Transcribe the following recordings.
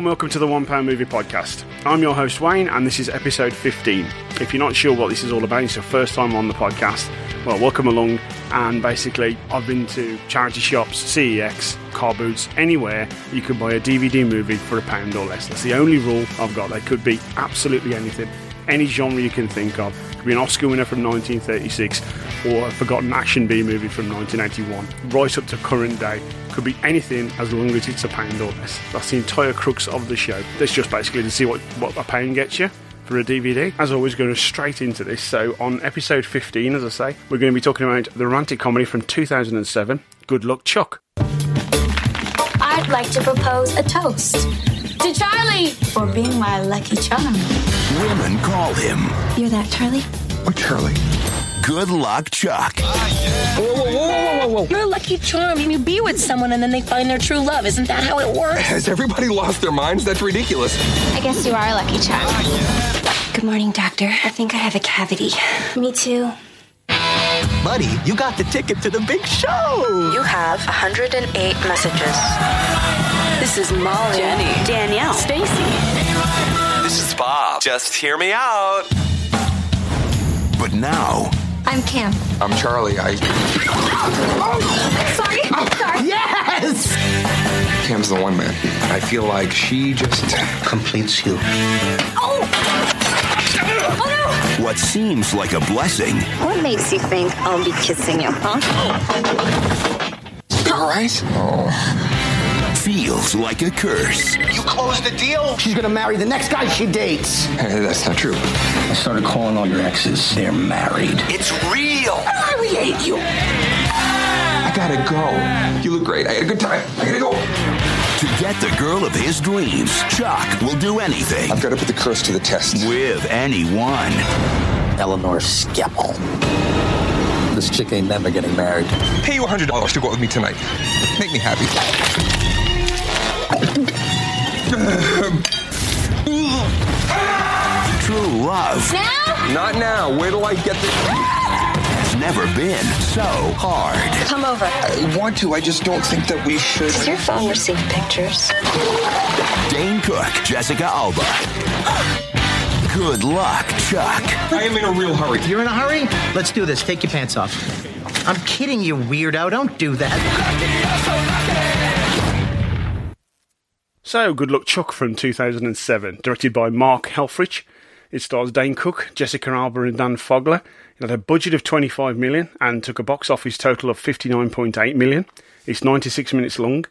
and welcome to the One Pound Movie Podcast. I'm your host Wayne, and this is episode 15. If you're not sure what this is all about, it's your first time on the podcast. Well, welcome along. And basically, I've been to charity shops, CEX, car boots, anywhere you can buy a DVD movie for a pound or less. That's the only rule I've got. They could be absolutely anything, any genre you can think of. It could be an Oscar winner from 1936 or a forgotten action B movie from 1981, right up to current day. Could be anything as long as it's a pound or less. That's the entire crux of the show. That's just basically to see what, what a pound gets you for a DVD. As always, going straight into this. So, on episode 15, as I say, we're going to be talking about the romantic comedy from 2007, Good Luck Chuck. I'd like to propose a toast to Charlie for being my lucky charm. Women call him You're that Charlie? What Charlie? Good Luck Chuck. Whoa, whoa, whoa, whoa, whoa, You're a lucky charm. You be with someone and then they find their true love. Isn't that how it works? Has everybody lost their minds? That's ridiculous. I guess you are a lucky charm. Good morning, doctor. I think I have a cavity. Me too. Buddy, you got the ticket to the big show. You have 108 messages. This is Molly, Jenny, Danielle, Stacy. This is Bob. Just hear me out. But now, I'm Cam. I'm Charlie. I Sorry. Sorry. Yes! Cam's the one man. I feel like she just Completes you. Oh! Oh no. what seems like a blessing What makes you think I'll be kissing you, huh? all right. Oh, feels like a curse. You closed the deal? She's gonna marry the next guy she dates. hey, that's not true. I started calling all your exes. They're married. It's real. I really hate you. I gotta go. You look great. I had a good time. I gotta go. To get the girl of his dreams, Chuck will do anything I've got to put the curse to the test. with anyone. Eleanor Skeppel. This chick ain't never getting married. Pay you $100 to go out with me tonight. Make me happy. True love Now? Not now. Where do I get the. has never been so hard. Come over. I want to. I just don't think that we should. Does your phone receive pictures? Dane Cook, Jessica Alba. Good luck, Chuck. I am in a real hurry. You're in a hurry? Let's do this. Take your pants off. I'm kidding you, weirdo. Don't do that. So, Good Luck Chuck from 2007, directed by Mark Helfrich. It stars Dane Cook, Jessica Alba, and Dan Fogler. It had a budget of 25 million and took a box office total of 59.8 million. It's 96 minutes long.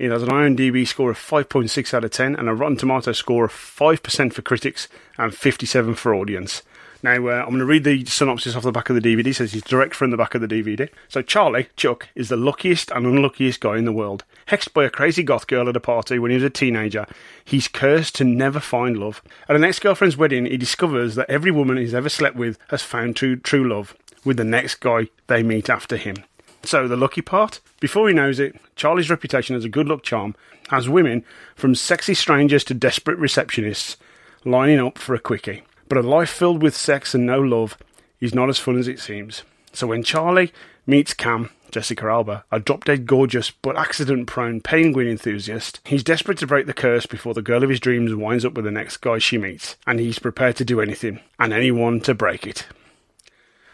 It has an IMDb score of 5.6 out of 10 and a Rotten Tomato score of 5% for critics and 57 for audience. Now, uh, I'm going to read the synopsis off the back of the DVD. It says it's direct from the back of the DVD. So, Charlie, Chuck, is the luckiest and unluckiest guy in the world. Hexed by a crazy goth girl at a party when he was a teenager, he's cursed to never find love. At an ex girlfriend's wedding, he discovers that every woman he's ever slept with has found true, true love with the next guy they meet after him. So, the lucky part? Before he knows it, Charlie's reputation as a good luck charm has women from sexy strangers to desperate receptionists lining up for a quickie. But a life filled with sex and no love is not as fun as it seems. So when Charlie meets Cam, Jessica Alba, a drop dead gorgeous but accident prone penguin enthusiast, he's desperate to break the curse before the girl of his dreams winds up with the next guy she meets, and he's prepared to do anything and anyone to break it.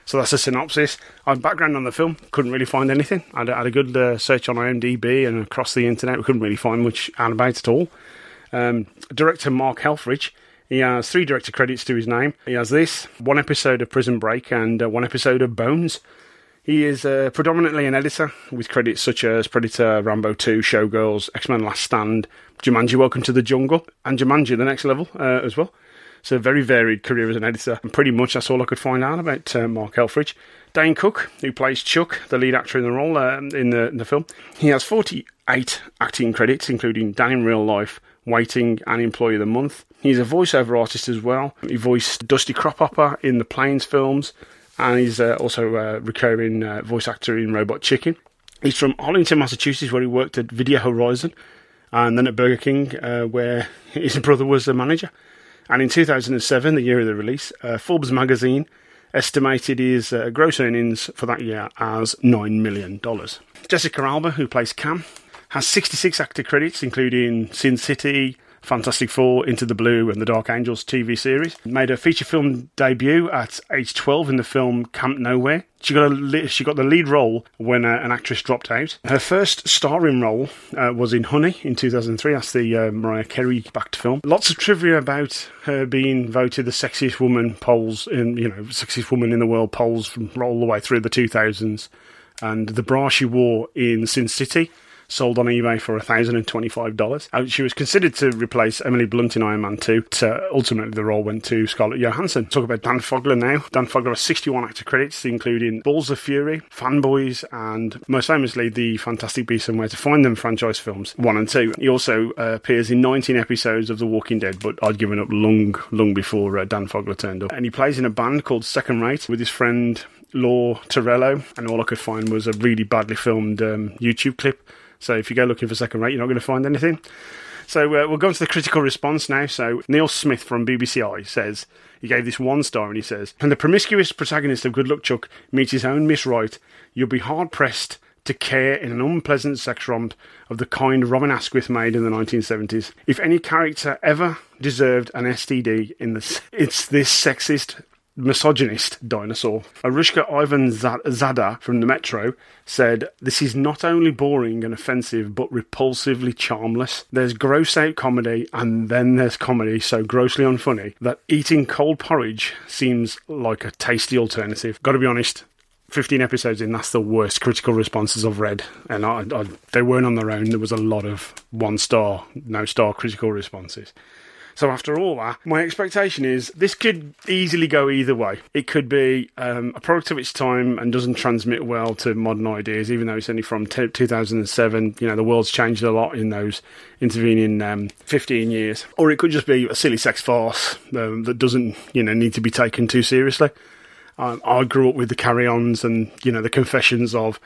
So that's a synopsis. Our background on the film couldn't really find anything. I had, a- good uh, search on IMDb and across the internet. We couldn't really find much about it at all. Um, director Mark Helfrich. He has three director credits to his name. He has this, one episode of Prison Break, and uh, one episode of Bones. He is uh, predominantly an editor with credits such as Predator, Rambo 2, Showgirls, X Men Last Stand, Jumanji Welcome to the Jungle, and Jumanji The Next Level uh, as well. So, very varied career as an editor, and pretty much that's all I could find out about uh, Mark Helfrich. Dane Cook, who plays Chuck, the lead actor in the role uh, in, the, in the film, he has 48 acting credits, including Dan in Real Life, Waiting, and Employee of the Month. He's a voiceover artist as well. He voiced Dusty Cropper in the Planes films, and he's uh, also a recurring uh, voice actor in Robot Chicken. He's from Arlington, Massachusetts, where he worked at Video Horizon, and then at Burger King, uh, where his brother was the manager. And in 2007, the year of the release, uh, Forbes magazine estimated his uh, gross earnings for that year as $9 million. Jessica Alba, who plays Cam, has 66 actor credits, including Sin City, Fantastic Four, Into the Blue, and the Dark Angels TV series. Made her feature film debut at age 12 in the film Camp Nowhere. She got a she got the lead role when uh, an actress dropped out. Her first starring role uh, was in Honey in 2003. That's the uh, Mariah Carey backed film. Lots of trivia about her being voted the sexiest woman polls in you know sexiest woman in the world polls from all the way through the 2000s, and the bra she wore in Sin City sold on eBay for $1,025. Uh, She was considered to replace Emily Blunt in Iron Man 2. So ultimately, the role went to Scarlett Johansson. Talk about Dan Fogler now. Dan Fogler has 61 actor credits, including Balls of Fury, Fanboys, and most famously, the Fantastic Beasts and Where to Find Them franchise films, 1 and 2. He also uh, appears in 19 episodes of The Walking Dead, but I'd given up long, long before uh, Dan Fogler turned up. And he plays in a band called Second Rate with his friend Law Torello, and all I could find was a really badly filmed um, YouTube clip. So if you go looking for second rate, you're not going to find anything. So uh, we'll go into the critical response now. So Neil Smith from BBCI says he gave this one star, and he says, "When the promiscuous protagonist of Good Luck Chuck meets his own Miss Right, you'll be hard pressed." To care in an unpleasant sex romp of the kind Robin Asquith made in the 1970s. If any character ever deserved an STD in the, it's this sexist misogynist dinosaur. Larushka Ivan-Zadeh from the Metro said, This is not only boring and offensive, but repulsively charmless. There's gross out comedy, and then there's comedy so grossly unfunny that eating cold porridge seems like a tasty alternative. Gotta be honest. 15 episodes in, that's the worst critical responses I've read. And I, I, they weren't on their own. There was a lot of one star, no star critical responses. So after all that, my expectation is this could easily go either way. It could be um, a product of its time and doesn't transmit well to modern ideas, even though it's only from t- 2007. You know, the world's changed a lot in those intervening um, 15 years. Or it could just be a silly sex farce um, that doesn't, you know, need to be taken too seriously. Um, I grew up with the carry-ons and you know the confessions of,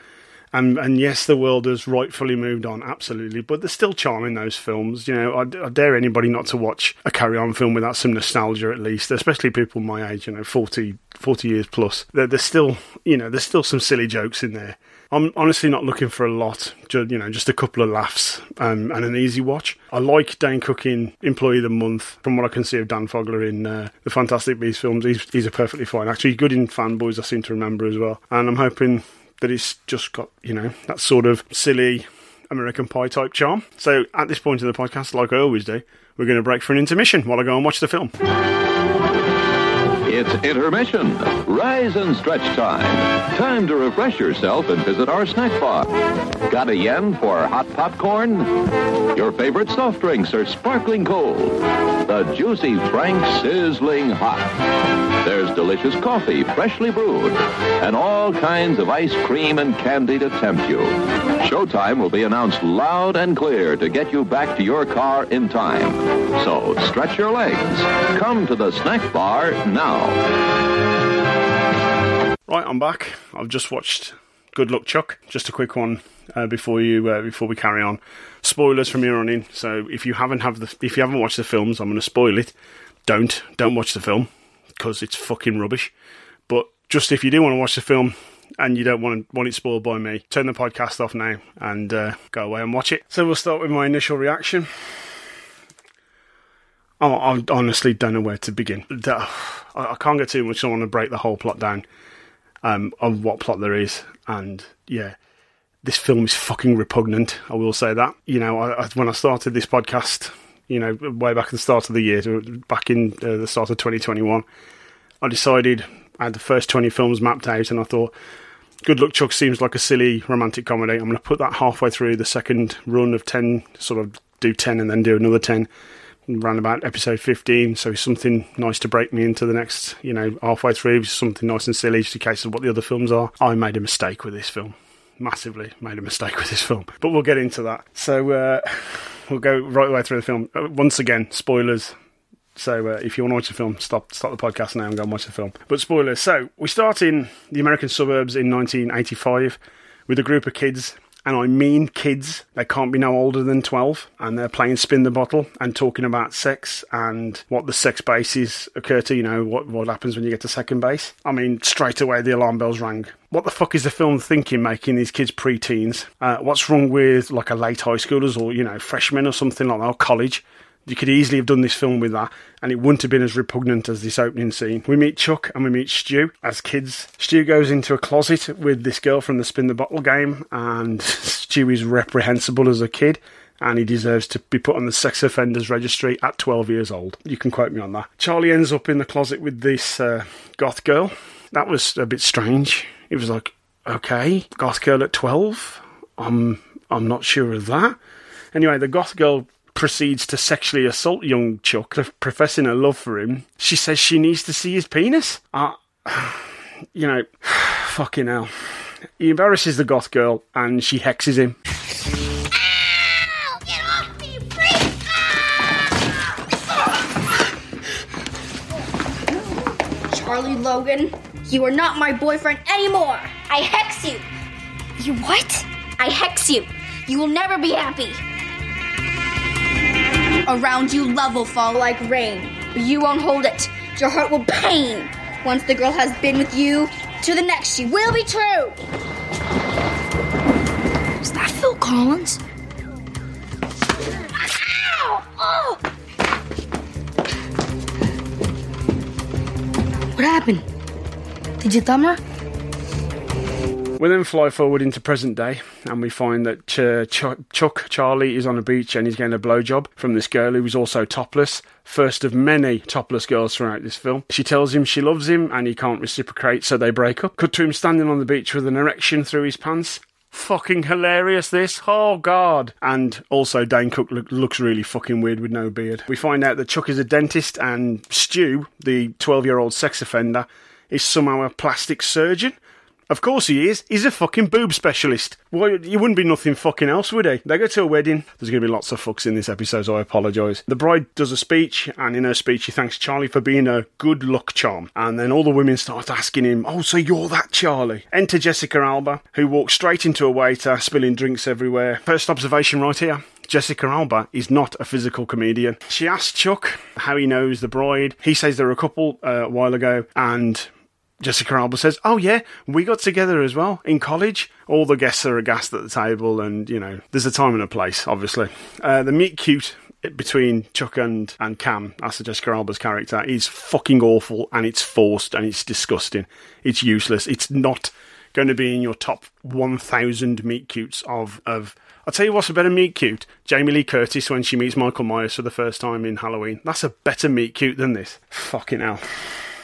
and and yes, the world has rightfully moved on, absolutely, but there's still charm in those films. You know, I, I dare anybody not to watch a carry-on film without some nostalgia at least, especially people my age, you know, 40, 40 years plus. There, there's still, you know, there's still some silly jokes in there. I'm honestly not looking for a lot, ju- you know, just a couple of laughs um, and an easy watch. I like Dan Cook in Employee of the Month. From what I can see of Dan Fogler in uh, the Fantastic Beasts films, he's, he's a perfectly fine. Actually, good in Fanboys, I seem to remember as well. And I'm hoping that it's just got, you know, that sort of silly American Pie type charm. So at this point in the podcast, like I always do, we're going to break for an intermission while I go and watch the film. It's intermission. Rise and stretch time. Time to refresh yourself and visit our snack bar. Got a yen for hot popcorn? Your favorite soft drinks are sparkling cold. The juicy Frank sizzling hot. There's delicious coffee, freshly brewed, and all kinds of ice cream and candy to tempt you. Showtime will be announced loud and clear to get you back to your car in time. So stretch your legs. Come to the snack bar now. Right, I'm back. I've just watched Good Luck Chuck. Just a quick one uh, before you uh, before we carry on. Spoilers from here on in. So if you haven't have the if you haven't watched the films, I'm going to spoil it. Don't don't watch the film because it's fucking rubbish. But just if you do want to watch the film and you don't want want it spoiled by me, turn the podcast off now and uh, go away and watch it. So we'll start with my initial reaction. Oh, I honestly don't know where to begin. I I can't get too much. I want to break the whole plot down um, of what plot there is, and yeah, this film is fucking repugnant. I will say that. You know, I, I, when I started this podcast, you know, way back at the start of the year, back in uh, the start of 2021, I decided I had the first 20 films mapped out, and I thought. Good Luck Chuck seems like a silly romantic comedy. I'm going to put that halfway through the second run of 10, sort of do 10 and then do another 10 around about episode 15 so something nice to break me into the next you know halfway through something nice and silly just in case of what the other films are. I made a mistake with this film. Massively made a mistake with this film. But we'll get into that. So uh, we'll go right away through the film. Uh, once again spoilers. So uh, if you want to watch the film, stop stop the podcast now and go and watch the film. But spoilers. So we start in the American suburbs in 1985 with a group of kids and I mean kids. They can't be no older than 12, and they're playing spin the bottle and talking about sex and what the sex bases occur to, you know, what, what happens when you get to second base. I mean, straight away the alarm bells rang. What the fuck is the film thinking making these kids pre-teens? Uh, what's wrong with like a late high schoolers or, you know, freshmen or something like that, or college? You could easily have done this film with that, and it wouldn't have been as repugnant as this opening scene. We meet Chuck and we meet Stu as kids. Stu goes into a closet with this girl from the spin the bottle game, and Stu is reprehensible as a kid. And he deserves to be put on the sex offenders registry at 12 years old. You can quote me on that. Charlie ends up in the closet with this uh, goth girl. That was a bit strange. It was like, okay, goth girl at 12? I'm, I'm not sure of that. Anyway, the goth girl proceeds to sexually assault young Chuck, professing her love for him. She says she needs to see his penis. Uh, you know, fucking hell. He embarrasses the goth girl and she hexes him. Charlie Logan, you are not my boyfriend anymore. I hex you. You what? I hex you. You will never be happy. Around you, love will fall like rain, but you won't hold it. Your heart will pain. Once the girl has been with you, to the next she will be true. Is that Phil Collins? Ow! Oh! What happened? Did you thumb her? We then fly forward into present day, and we find that Ch- Ch- Chuck Charlie is on a beach and he's getting a blowjob from this girl who is also topless. First of many topless girls throughout this film. She tells him she loves him and he can't reciprocate, so they break up. Cut to him standing on the beach with an erection through his pants. Fucking hilarious, this. Oh, God. And also, Dane Cook look, looks really fucking weird with no beard. We find out that Chuck is a dentist and Stu, the 12 year old sex offender, is somehow a plastic surgeon. Of course he is. He's a fucking boob specialist. Well, he wouldn't be nothing fucking else, would he? They go to a wedding. There's going to be lots of fucks in this episode, so I apologise. The bride does a speech, and in her speech, she thanks Charlie for being a good luck charm. And then all the women start asking him, Oh, so you're that Charlie? Enter Jessica Alba, who walks straight into a waiter, spilling drinks everywhere. First observation right here. Jessica Alba is not a physical comedian. She asks Chuck how he knows the bride. He says they're a couple uh, a while ago, and Jessica Alba says, "Oh yeah, we got together as well in college." All the guests are aghast at the table, and you know, there's a time and a place, obviously. Uh, the meet cute between Chuck and and Cam, that's Jessica Alba's character, is fucking awful, and it's forced, and it's disgusting. It's useless. It's not going to be in your top 1,000 meet cutes of of. I'll tell you what's a better meet cute. Jamie Lee Curtis when she meets Michael Myers for the first time in Halloween. That's a better meet cute than this. Fucking hell.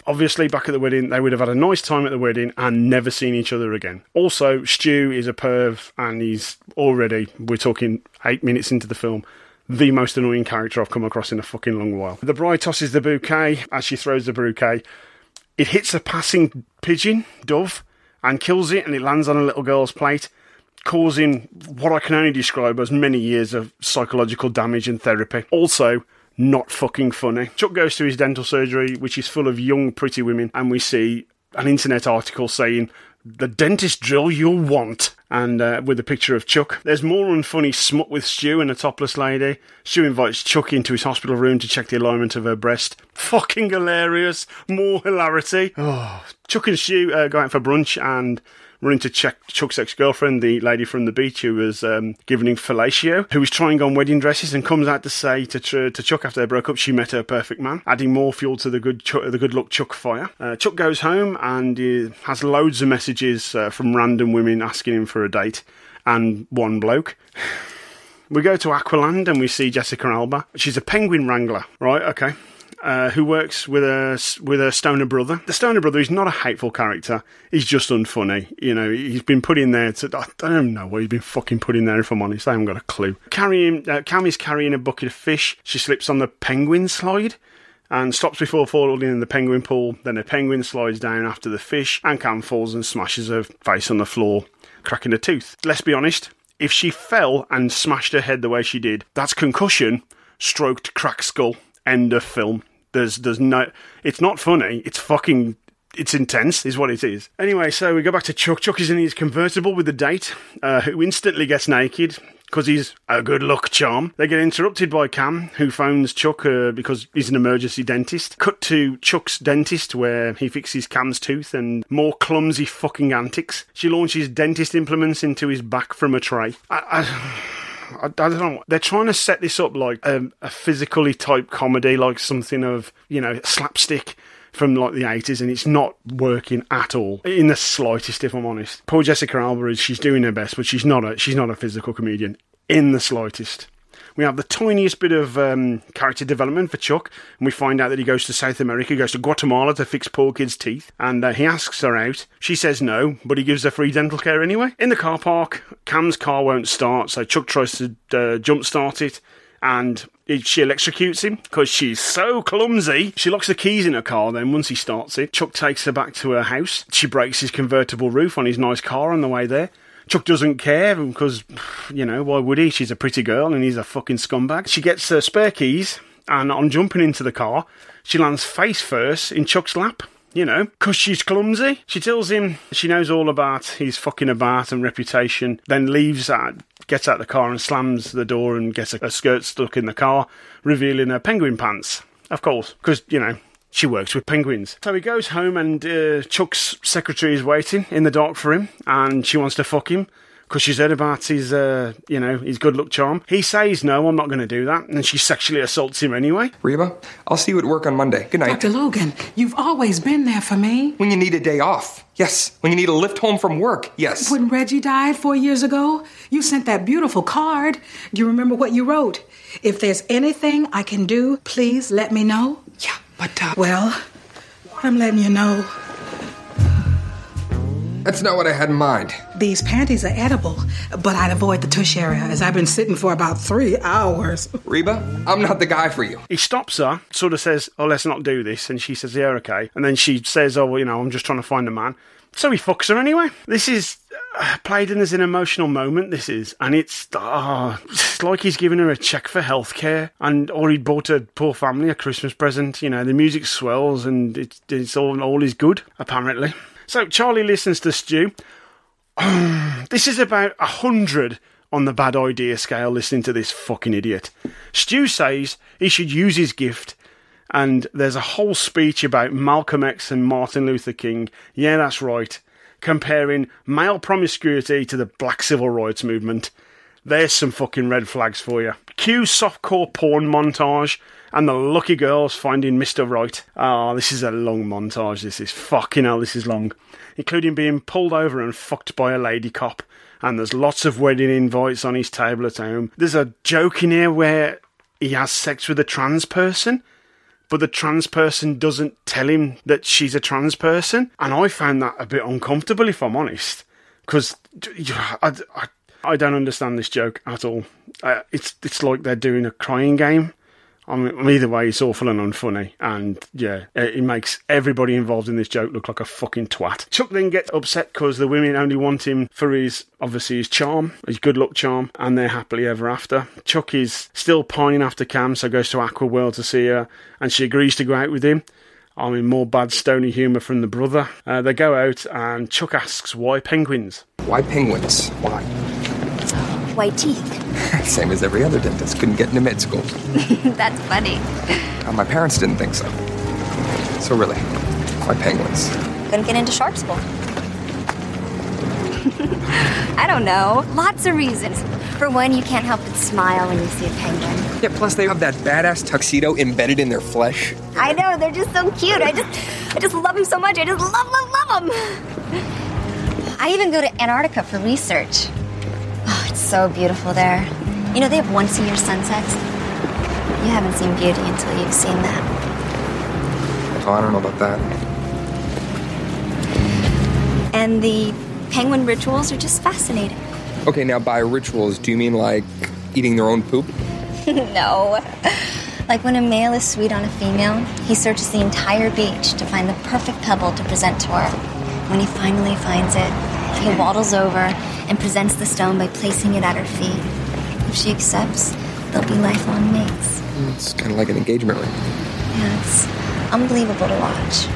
Obviously, back at the wedding, they would have had a nice time at the wedding and never seen each other again. Also, Stu is a perv and he's already, we're talking eight minutes into the film, the most annoying character I've come across in a fucking long while. The bride tosses the bouquet as she throws the bouquet. It hits a passing pigeon, dove, and kills it, and it lands on a little girl's plate, causing what I can only describe as many years of psychological damage and therapy. Also, not fucking funny. Chuck goes to his dental surgery, which is full of young, pretty women, and we see an internet article saying, the dentist drill you'll want. And uh, with a picture of Chuck. There's more unfunny smut with Stu and a topless lady. Stu invites Chuck into his hospital room to check the alignment of her breast. Fucking hilarious. More hilarity. Oh. Chuck and Stu uh, go out for brunch and run to check Chuck's ex girlfriend, the lady from the beach who was um, giving him fellatio, who was trying on wedding dresses and comes out to say to, to Chuck after they broke up she met her perfect man, adding more fuel to the good Chuck, the good luck Chuck fire. Uh, Chuck goes home and he has loads of messages uh, from random women asking him for a date, and one bloke. We go to Aqualand and we see Jessica Alba. She's a penguin wrangler, right? Okay. Uh, who works with a with a stoner brother. The stoner brother is not a hateful character. He's just unfunny. You know, he's been put in there to. I don't know what he's been fucking put in there. If I'm honest, I haven't got a clue. Carrying uh, Cam is carrying a bucket of fish. She slips on the penguin slide. And stops before falling in the penguin pool. Then the penguin slides down after the fish, and Cam falls and smashes her face on the floor, cracking a tooth. Let's be honest, if she fell and smashed her head the way she did, that's concussion, stroked crack skull, end of film. There's there's no it's not funny, it's fucking it's intense, is what it is. Anyway, so we go back to Chuck. Chuck is in his convertible with the date, uh, who instantly gets naked because he's a good luck charm. They get interrupted by Cam, who phones Chuck uh, because he's an emergency dentist. Cut to Chuck's dentist, where he fixes Cam's tooth and more clumsy fucking antics. She launches dentist implements into his back from a tray. I, I, I, I don't know. They're trying to set this up like a, a physically type comedy, like something of you know slapstick from like the eighties, and it's not working at all in the slightest. If I'm honest, poor Jessica Alba is she's doing her best, but she's not a she's not a physical comedian in the slightest. We have the tiniest bit of um, character development for Chuck, and we find out that he goes to South America, he goes to Guatemala to fix poor kid's teeth, and uh, he asks her out. She says no, but he gives her free dental care anyway. In the car park, Cam's car won't start, so Chuck tries to uh, jump start it, and she electrocutes him because she's so clumsy. She locks the keys in her car. Then once he starts it, Chuck takes her back to her house. She breaks his convertible roof on his nice car on the way there. Chuck doesn't care because, you know, why would he? She's a pretty girl and he's a fucking scumbag. She gets her spare keys and on jumping into the car, she lands face first in Chuck's lap. You know, because she's clumsy. She tells him she knows all about his fucking about and reputation, then leaves, out, gets out the car and slams the door and gets a skirt stuck in the car, revealing her penguin pants. Of course, because, you know, she works with penguins. So he goes home and uh, Chuck's secretary is waiting in the dark for him and she wants to fuck him because she's heard about his, uh, you know, his good luck charm. He says, no, I'm not going to do that. And she sexually assaults him anyway. Reba, I'll see you at work on Monday. Good night. Dr. Logan, you've always been there for me. When you need a day off. Yes. When you need a lift home from work. Yes. When Reggie died four years ago, you sent that beautiful card. Do you remember what you wrote? If there's anything I can do, please let me know. Yeah, but, uh, Well, I'm letting you know. That's not what I had in mind. These panties are edible, but I'd avoid the tush area as I've been sitting for about three hours. Reba, I'm not the guy for you. He stops her, sort of says, oh, let's not do this. And she says, yeah, okay. And then she says, oh, well, you know, I'm just trying to find a man. So he fucks her anyway. This is played in as an emotional moment, this is. And it's, oh, it's like he's giving her a check for healthcare and, or he bought a poor family a Christmas present. You know, the music swells and it's, it's all, all is good, apparently. So Charlie listens to Stu. this is about a hundred on the bad idea scale listening to this fucking idiot. Stu says he should use his gift, and there's a whole speech about Malcolm X and Martin Luther King. Yeah, that's right. Comparing male promiscuity to the black civil rights movement. There's some fucking red flags for you. Cue softcore porn montage and the lucky girls finding Mr. Right. Ah, this is a long montage. This is fucking hell. This is long, including being pulled over and fucked by a lady cop. And there's lots of wedding invites on his table at home. There's a joke in here where he has sex with a trans person, but the trans person doesn't tell him that she's a trans person. And I found that a bit uncomfortable, if I'm honest, because I, I, I don't understand this joke at all. Uh, it's it's like they're doing a crying game. I either way, it's awful and unfunny, and yeah, it, it makes everybody involved in this joke look like a fucking twat. Chuck then gets upset because the women only want him for his, obviously, his charm, his good luck charm, and they're happily ever after. Chuck is still pining after Cam, so goes to Aqua World to see her, and she agrees to go out with him. I mean, more bad stony humour from the brother. Uh, they go out, and Chuck asks why penguins. Why penguins? Why? White teeth. Same as every other dentist. Couldn't get into med school. That's funny. Uh, my parents didn't think so. So really, why penguins? Couldn't get into shark school. I don't know. Lots of reasons. For one, you can't help but smile when you see a penguin. Yeah, plus they have that badass tuxedo embedded in their flesh. I know, they're just so cute. I just I just love them so much. I just love, love, love them. I even go to Antarctica for research. Oh, it's so beautiful there. You know, they have once a year sunsets. You haven't seen beauty until you've seen that. Oh, I don't know about that. And the penguin rituals are just fascinating. Okay, now by rituals, do you mean like eating their own poop? no. Like when a male is sweet on a female, he searches the entire beach to find the perfect pebble to present to her. When he finally finds it, he waddles over and presents the stone by placing it at her feet. If she accepts, they'll be lifelong mates. It's kind of like an engagement ring. Yeah, it's unbelievable to watch.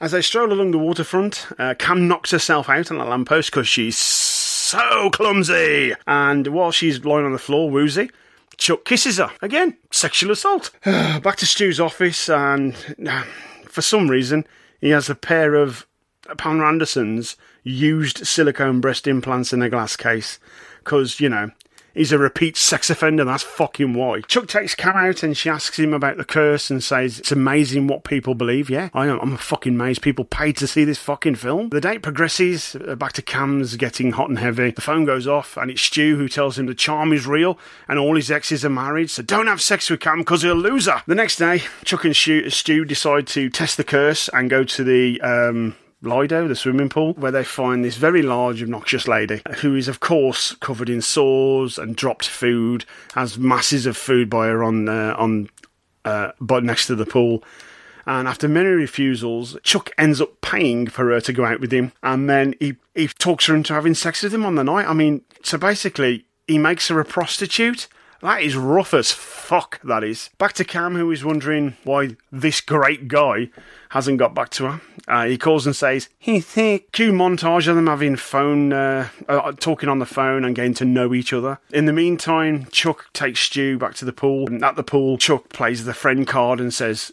As they stroll along the waterfront, uh, Cam knocks herself out on a lamppost because she's so clumsy. And while she's lying on the floor, woozy, Chuck kisses her. Again, sexual assault. Back to Stu's office, and uh, for some reason, he has a pair of Pamela Anderson's used silicone breast implants in a glass case because, you know, he's a repeat sex offender. That's fucking why. Chuck takes Cam out and she asks him about the curse and says it's amazing what people believe. Yeah, I am. I'm a fucking amazed. People paid to see this fucking film. The date progresses uh, back to Cam's getting hot and heavy. The phone goes off and it's Stu who tells him the charm is real and all his exes are married. So don't have sex with Cam because he'll lose her. The next day, Chuck and Stu decide to test the curse and go to the um, Lido, the swimming pool, where they find this very large, obnoxious lady who is, of course, covered in sores and dropped food, has masses of food by her on uh, on uh, but next to the pool. And after many refusals, Chuck ends up paying for her to go out with him, and then he he talks her into having sex with him on the night. I mean, so basically, he makes her a prostitute. That is rough as fuck, that is. Back to Cam, who is wondering why this great guy hasn't got back to her. Uh, he calls and says, Cue montage of them having phone, uh, uh, talking on the phone and getting to know each other. In the meantime, Chuck takes Stu back to the pool. And at the pool, Chuck plays the friend card and says,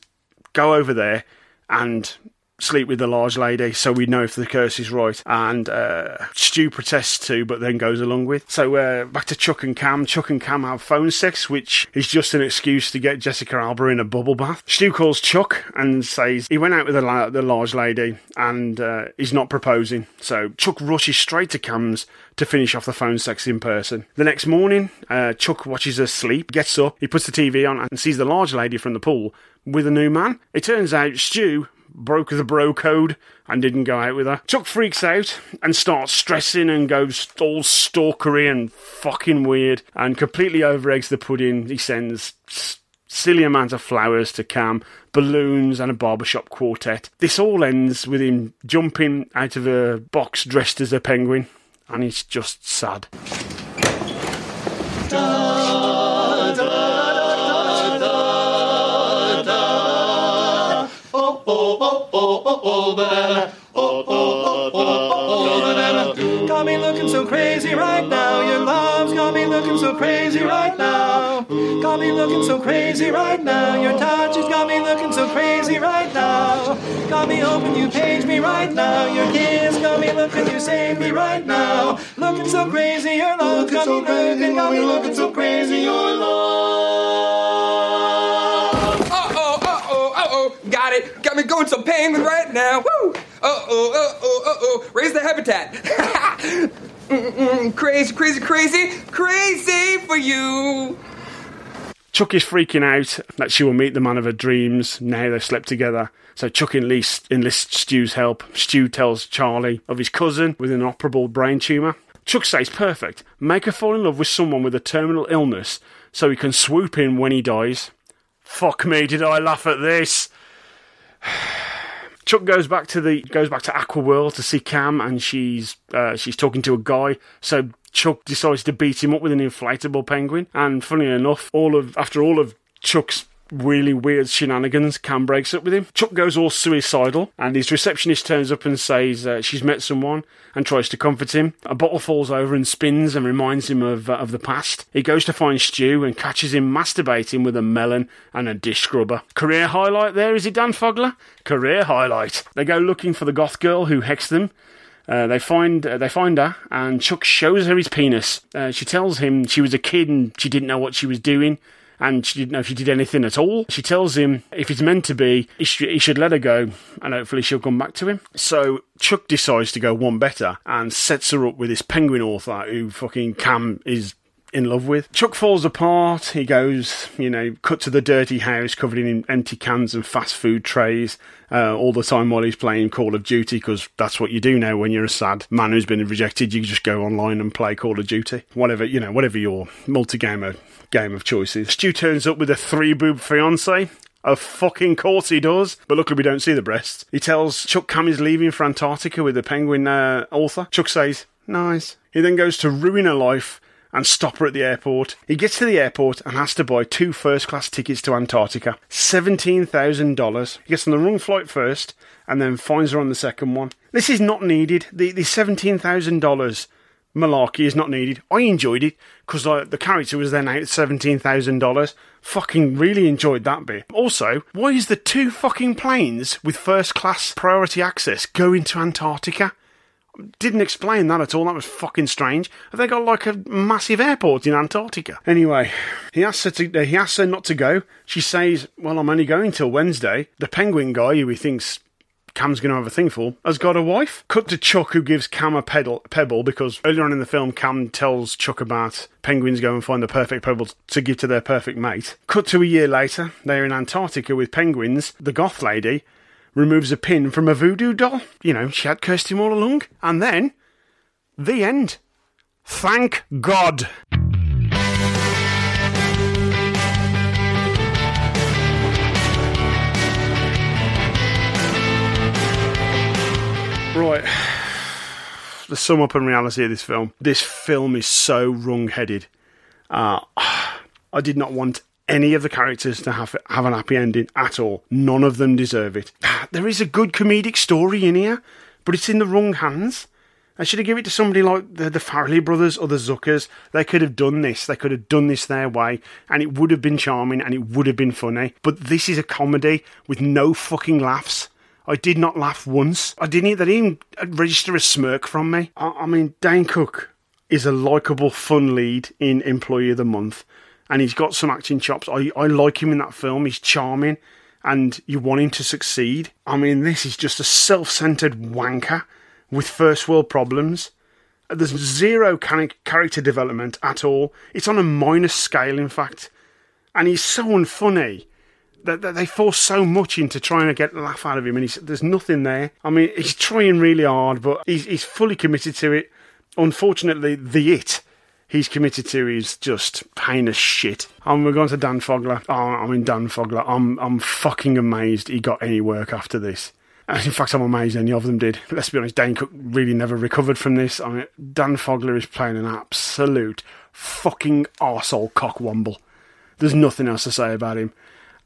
Go over there and sleep with the large lady so we know if the curse is right. And uh, Stu protests too, but then goes along with. So uh, back to Chuck and Cam. Chuck and Cam have phone sex, which is just an excuse to get Jessica Alba in a bubble bath. Stu calls Chuck and says he went out with the, la- the large lady and uh, he's not proposing. So Chuck rushes straight to Cam's to finish off the phone sex in person. The next morning, uh, Chuck watches her sleep, gets up, he puts the TV on and sees the large lady from the pool with a new man. It turns out Stu broke the bro code and didn't go out with her. Chuck freaks out and starts stressing and goes all stalkery and fucking weird and completely overeggs the pudding. He sends silly amount of flowers to Cam, balloons and a barbershop quartet. This all ends with him jumping out of a box dressed as a penguin and it's just sad. Got me looking so crazy right now. Your love's got me looking so crazy right now. Got me looking so crazy right now. Your touch has got me looking so crazy right now. Got me hoping you page me right now. Your kiss got me looking you save me right now. Looking so crazy, your love got me looking, got me looking so crazy, your love. Got it. Got me going so penguin right now. Woo! Uh oh, uh oh, uh oh. Raise the habitat. Crazy, crazy, crazy, crazy for you. Chuck is freaking out that she will meet the man of her dreams now they've slept together. So Chuck enlists, enlists Stu's help. Stu tells Charlie of his cousin with an operable brain tumour. Chuck says, perfect. Make her fall in love with someone with a terminal illness so he can swoop in when he dies. Fuck me, did I laugh at this? Chuck goes back to the goes back to Aqua World to see Cam, and she's uh, she's talking to a guy. So Chuck decides to beat him up with an inflatable penguin. And funny enough, all of after all of Chuck's really weird shenanigans, Cam breaks up with him. Chuck goes all suicidal, and his receptionist turns up and says uh, she's met someone and tries to comfort him. A bottle falls over and spins and reminds him of uh, of the past. He goes to find Stu and catches him masturbating with a melon and a dish scrubber. Career highlight there, is it Dan Fogler? Career highlight. They go looking for the goth girl who hexed them. Uh, they find uh, they find her, and Chuck shows her his penis. Uh, she tells him she was a kid and she didn't know what she was doing, and she didn't know if she did anything at all. She tells him if it's meant to be, he, sh- he should let her go, and hopefully she'll come back to him. So Chuck decides to go one better and sets her up with this penguin author who fucking Cam is in love with. Chuck falls apart. He goes, you know, cut to the dirty house covered in empty cans and fast food trays uh, all the time while he's playing Call of Duty because that's what you do now when you're a sad man who's been rejected. You just go online and play Call of Duty, whatever you know, whatever your multi-gamer game of choice is. Stu turns up with a three boob fiance. Of fucking course he does, but luckily we don't see the breasts. He tells Chuck Cam is leaving for Antarctica with the penguin uh, author. Chuck says, nice. He then goes to ruin her life and stop her at the airport. He gets to the airport and has to buy two first class tickets to Antarctica. $17,000. He gets on the wrong flight first and then finds her on the second one. This is not needed. The, the $17,000 malarkey is not needed. I enjoyed it because the character was then out at seventeen thousand dollars. Fucking really enjoyed that bit. Also, why is the two fucking planes with first class priority access going to Antarctica? Didn't explain that at all. That was fucking strange. Have they got like a massive airport in Antarctica? Anyway, he asks her to. Uh, he asks her not to go. She says, "Well, I'm only going till Wednesday." The penguin guy, who he thinks Cam's going to have a thing for, has got a wife. Cut to Chuck, who gives Cam a pedal, pebble because earlier on in the film, Cam tells Chuck about penguins go and find the perfect pebble to give to their perfect mate. Cut to a year later, they're in Antarctica with penguins. The goth lady removes a pin from a voodoo doll. You know, she had cursed him all along. And then, the end. Thank God. Right. The sum up and reality of this film. This film is so wrong headed. Uh, I did not want any of the characters to have have an happy ending at all. None of them deserve it. Ah, there is a good comedic story in here, but it's in the wrong hands. I should have given it to somebody like the, the Farrelly brothers or the Zuckers. They could have done this. They could have done this their way, and it would have been charming and it would have been funny. But this is a comedy with no fucking laughs. I did not laugh once. I didn't. They didn't register a smirk from me. I, I mean, Dane Cook is a likable, fun lead in Employee of the Month, and he's got some acting chops. I, I like him in that film. He's charming, and you want him to succeed. I mean, this is just a self-centered wanker with first world problems. There's zero character development at all. It's on a minor scale, in fact, and he's so unfunny that, they force so much into trying to get a laugh out of him, and there's nothing there. I mean, he's trying really hard, but he's, he's fully committed to it. Unfortunately, the it he's committed to is just pain as shit. And we're going to Dan Fogler. Oh, I mean Dan Fogler. I'm I'm fucking amazed he got any work after this. And in fact, I'm amazed any of them did. But Let's be honest, Dane Cook really never recovered from this. I mean, Dan Fogler is playing an absolute fucking arsehole cockwomble. There's nothing else to say about him.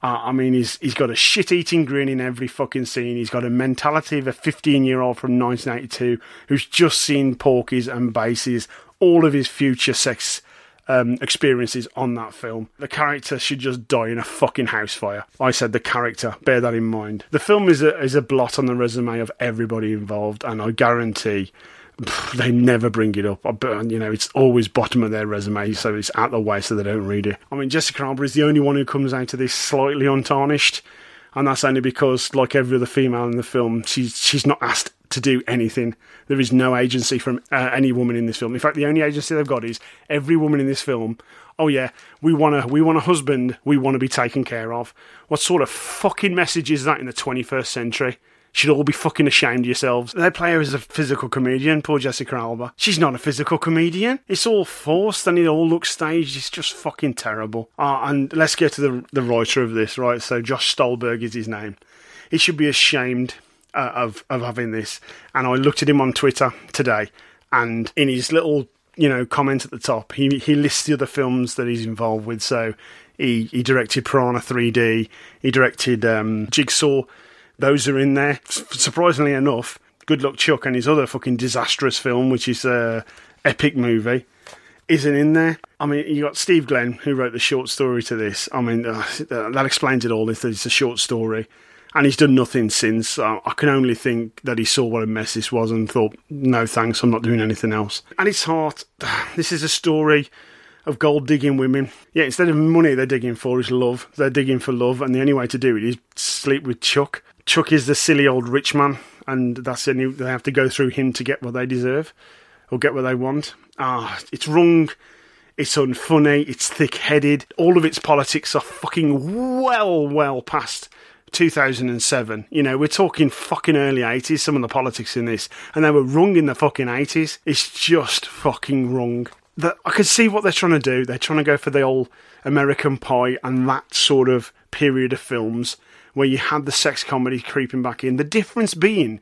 Uh, I mean, he's he's got a shit-eating grin in every fucking scene. He's got a mentality of a 15-year-old from 1982 who's just seen Porky's and bases all of his future sex um, experiences on that film. The character should just die in a fucking house fire. I said the character. Bear that in mind. The film is a is a blot on the resume of everybody involved, and I guarantee they never bring it up. But you know, it's always bottom of their resume, so it's out the way so they don't read it. I mean, Jessica Alba is the only one who comes out of this slightly untarnished, and that's only because, like every other female in the film, she's she's not asked to do anything. There is no agency from uh, any woman in this film. In fact, the only agency they've got is every woman in this film. Oh yeah, we want a we want a husband. We want to be taken care of. What sort of fucking message is that in the 21st century? Should all be fucking ashamed of yourselves. They play her as a physical comedian, poor Jessica Alba. She's not a physical comedian. It's all forced and it all looks staged. It's just fucking terrible. Uh, and let's get to the, the writer of this, right? So Josh Stolberg is his name. He should be ashamed uh, of, of having this. And I looked at him on Twitter today and in his little, you know, comment at the top, he, he lists the other films that he's involved with. So he, he directed Piranha 3D, he directed um, Jigsaw, those are in there. Surprisingly enough, Good Luck Chuck and his other fucking disastrous film, which is a epic movie, isn't in there. I mean, you got Steve Glenn who wrote the short story to this. I mean, uh, that explains it all. It's a short story, and he's done nothing since. Uh, I can only think that he saw what a mess this was and thought, "No thanks, I'm not doing anything else." At its heart, this is a story of gold digging women. Yeah, instead of money, they're digging for is love. They're digging for love, and the only way to do it is sleep with Chuck. Chuck is the silly old rich man, and that's the only, they have to go through him to get what they deserve or get what they want. Ah, it's wrong. It's unfunny. It's thick-headed. All of its politics are fucking well, well past 2007. You know, we're talking fucking early 80s, some of the politics in this, and they were wrong in the fucking 80s. It's just fucking wrong. That I can see what they're trying to do. They're trying to go for the old American Pie and that sort of period of films where you had the sex comedy creeping back in. The difference being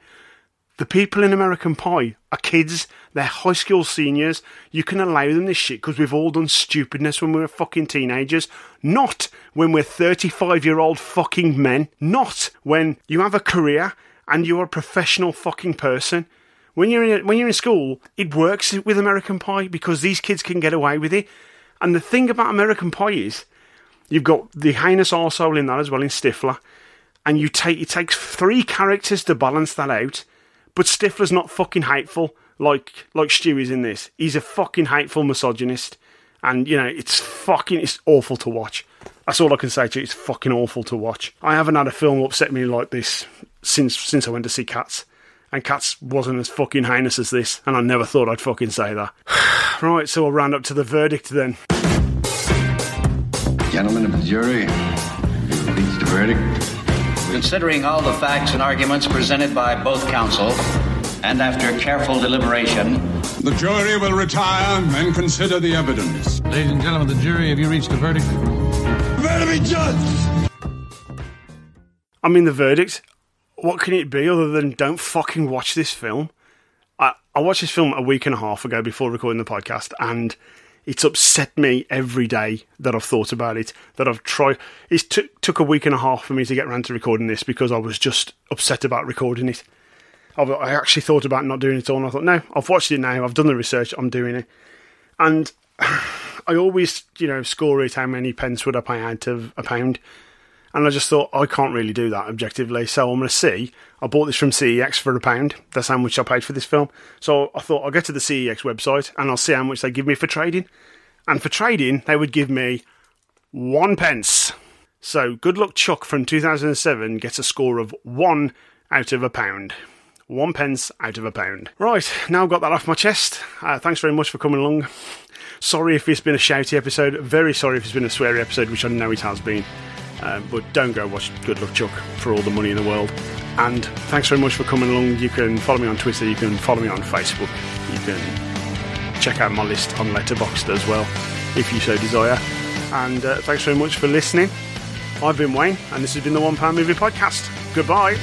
the people in American Pie are kids, they're high school seniors. You can allow them this shit because we've all done stupidness when we were fucking teenagers. Not when we're 35 year old fucking men. Not when you have a career and you're a professional fucking person. When you're in when you're in school, it works with American Pie because these kids can get away with it. And the thing about American Pie is, you've got the heinous arsehole in that as well in Stifler, and you take it takes three characters to balance that out. But Stifler's not fucking hateful like like Stewie's in this. He's a fucking hateful misogynist, and you know it's fucking it's awful to watch. That's all I can say to you. It's fucking awful to watch. I haven't had a film upset me like this since since I went to see Cats, and Cats wasn't as fucking heinous as this, and I never thought I'd fucking say that. right, so I'll round up to the verdict then. Gentlemen of the jury, reached a verdict. Considering all the facts and arguments presented by both counsel, and after careful deliberation, The jury will retire and consider the evidence. Ladies and gentlemen the jury, have you reached a verdict? Prepare to be judged! I mean, the verdict. What can it be other than don't fucking watch this film? I, I watched this film a week and a half ago before recording the podcast, and it's upset me every day that I've thought about it. That I've tried. It t- took a week and a half for me to get around to recording this because I was just upset about recording it. I've, I actually thought about not doing it at all, and I thought, no, I've watched it now. I've done the research. I'm doing it, and I always, you know, score it. How many pence would I pay out of a pound? And I just thought I can't really do that objectively, so I'm going to see. I bought this from CEX for a pound. That's how much I paid for this film. So I thought I'll go to the CEX website and I'll see how much they give me for trading. And for trading, they would give me one pence. So Good Luck Chuck from 2007 gets a score of one out of a pound. One pence out of a pound. Right, now I've got that off my chest. Uh, thanks very much for coming along. Sorry if it's been a shouty episode. Very sorry if it's been a sweary episode, which I know it has been. Um, but don't go watch Good Luck Chuck for all the money in the world. And thanks very much for coming along. You can follow me on Twitter. You can follow me on Facebook. You can check out my list on Letterboxd as well, if you so desire. And uh, thanks very much for listening. I've been Wayne, and this has been the One Pound Movie Podcast. Goodbye.